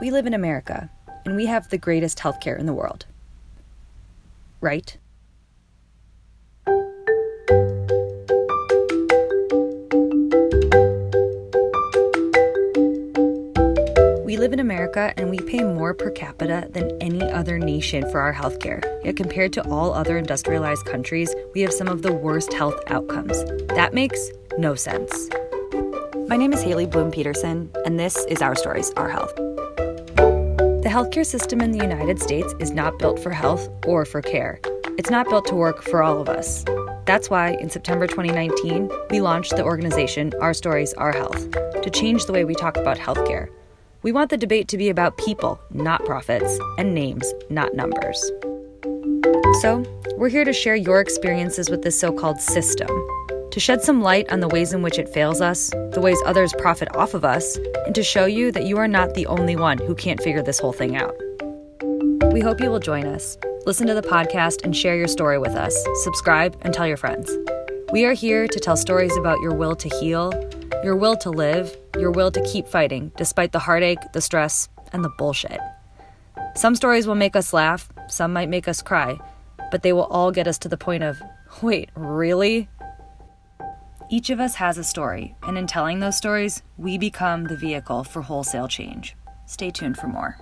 We live in America, and we have the greatest healthcare in the world. Right? We live in America and we pay more per capita than any other nation for our healthcare. Yet, compared to all other industrialized countries, we have some of the worst health outcomes. That makes no sense. My name is Haley Bloom Peterson, and this is Our Stories, Our Health. The healthcare system in the United States is not built for health or for care. It's not built to work for all of us. That's why in September 2019, we launched the organization Our Stories, Our Health to change the way we talk about healthcare. We want the debate to be about people, not profits, and names, not numbers. So, we're here to share your experiences with this so called system, to shed some light on the ways in which it fails us, the ways others profit off of us, and to show you that you are not the only one who can't figure this whole thing out. We hope you will join us. Listen to the podcast and share your story with us. Subscribe and tell your friends. We are here to tell stories about your will to heal, your will to live, your will to keep fighting despite the heartache, the stress, and the bullshit. Some stories will make us laugh, some might make us cry, but they will all get us to the point of, wait, really? Each of us has a story, and in telling those stories, we become the vehicle for wholesale change. Stay tuned for more.